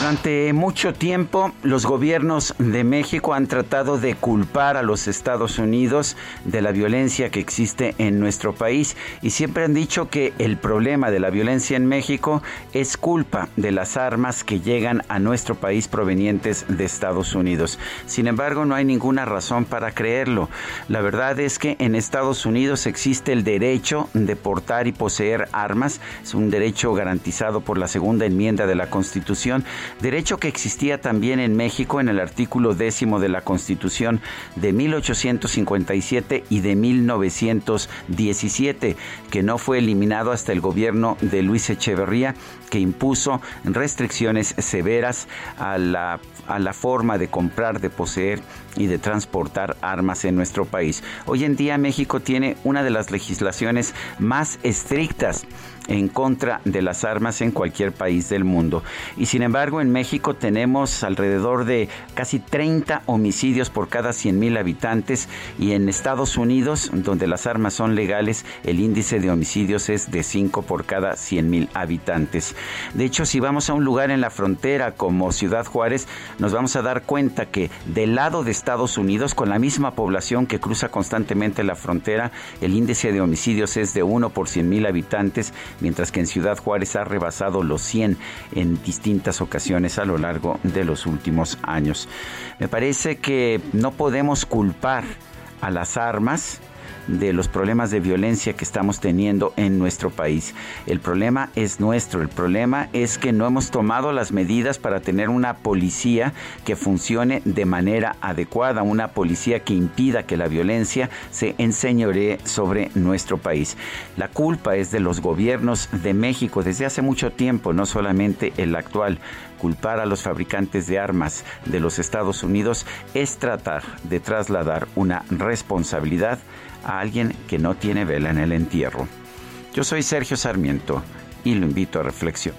Durante mucho tiempo los gobiernos de México han tratado de culpar a los Estados Unidos de la violencia que existe en nuestro país y siempre han dicho que el problema de la violencia en México es culpa de las armas que llegan a nuestro país provenientes de Estados Unidos. Sin embargo, no hay ninguna razón para creerlo. La verdad es que en Estados Unidos existe el derecho de portar y poseer armas. Es un derecho garantizado por la segunda enmienda de la Constitución derecho que existía también en México en el artículo décimo de la Constitución de 1857 y de 1917, que no fue eliminado hasta el gobierno de Luis Echeverría, que impuso restricciones severas a la, a la forma de comprar, de poseer y de transportar armas en nuestro país. Hoy en día México tiene una de las legislaciones más estrictas en contra de las armas en cualquier país del mundo. Y sin embargo, en México tenemos alrededor de casi 30 homicidios por cada 100 mil habitantes y en Estados Unidos, donde las armas son legales, el índice de homicidios es de 5 por cada 100 mil habitantes. De hecho, si vamos a un lugar en la frontera como Ciudad Juárez, nos vamos a dar cuenta que del lado de Estados Unidos, con la misma población que cruza constantemente la frontera, el índice de homicidios es de 1 por 100 mil habitantes, mientras que en Ciudad Juárez ha rebasado los 100 en distintas a lo largo de los últimos años. Me parece que no podemos culpar a las armas de los problemas de violencia que estamos teniendo en nuestro país. El problema es nuestro, el problema es que no hemos tomado las medidas para tener una policía que funcione de manera adecuada, una policía que impida que la violencia se enseñoree sobre nuestro país. La culpa es de los gobiernos de México desde hace mucho tiempo, no solamente el actual culpar a los fabricantes de armas de los Estados Unidos es tratar de trasladar una responsabilidad a alguien que no tiene vela en el entierro. Yo soy Sergio Sarmiento y lo invito a reflexión.